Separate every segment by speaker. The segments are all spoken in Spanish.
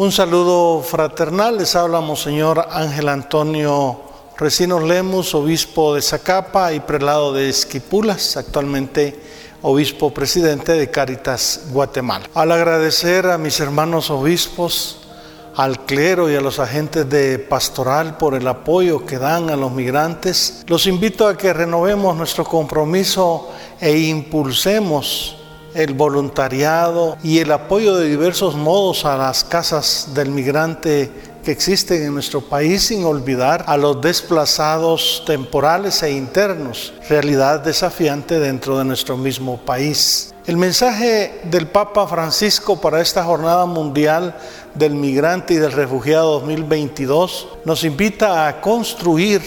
Speaker 1: Un saludo fraternal, les habla Monseñor Ángel Antonio Recinos Lemus, obispo de Zacapa y prelado de Esquipulas, actualmente obispo presidente de Caritas Guatemala. Al agradecer a mis hermanos obispos, al clero y a los agentes de pastoral por el apoyo que dan a los migrantes, los invito a que renovemos nuestro compromiso e impulsemos el voluntariado y el apoyo de diversos modos a las casas del migrante que existen en nuestro país sin olvidar a los desplazados temporales e internos, realidad desafiante dentro de nuestro mismo país. El mensaje del Papa Francisco para esta Jornada Mundial del Migrante y del Refugiado 2022 nos invita a construir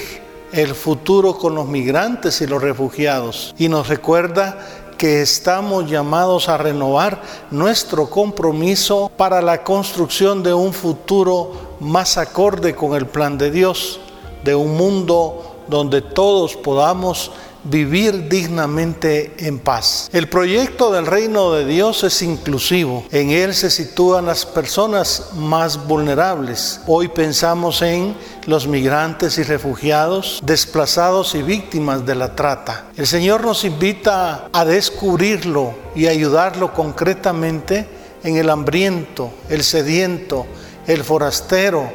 Speaker 1: el futuro con los migrantes y los refugiados y nos recuerda que estamos llamados a renovar nuestro compromiso para la construcción de un futuro más acorde con el plan de Dios, de un mundo donde todos podamos vivir dignamente en paz. El proyecto del reino de Dios es inclusivo. En él se sitúan las personas más vulnerables. Hoy pensamos en los migrantes y refugiados, desplazados y víctimas de la trata. El Señor nos invita a descubrirlo y ayudarlo concretamente en el hambriento, el sediento, el forastero,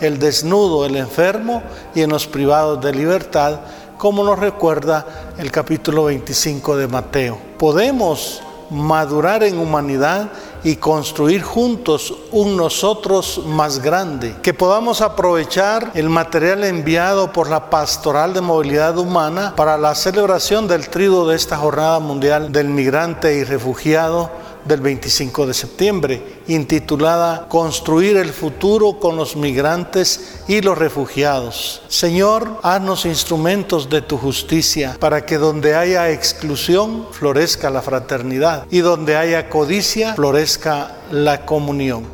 Speaker 1: el desnudo, el enfermo y en los privados de libertad como nos recuerda el capítulo 25 de Mateo. Podemos madurar en humanidad y construir juntos un nosotros más grande, que podamos aprovechar el material enviado por la Pastoral de Movilidad Humana para la celebración del trido de esta Jornada Mundial del Migrante y Refugiado del 25 de septiembre, intitulada Construir el futuro con los migrantes y los refugiados. Señor, haznos instrumentos de tu justicia para que donde haya exclusión florezca la fraternidad y donde haya codicia florezca la comunión.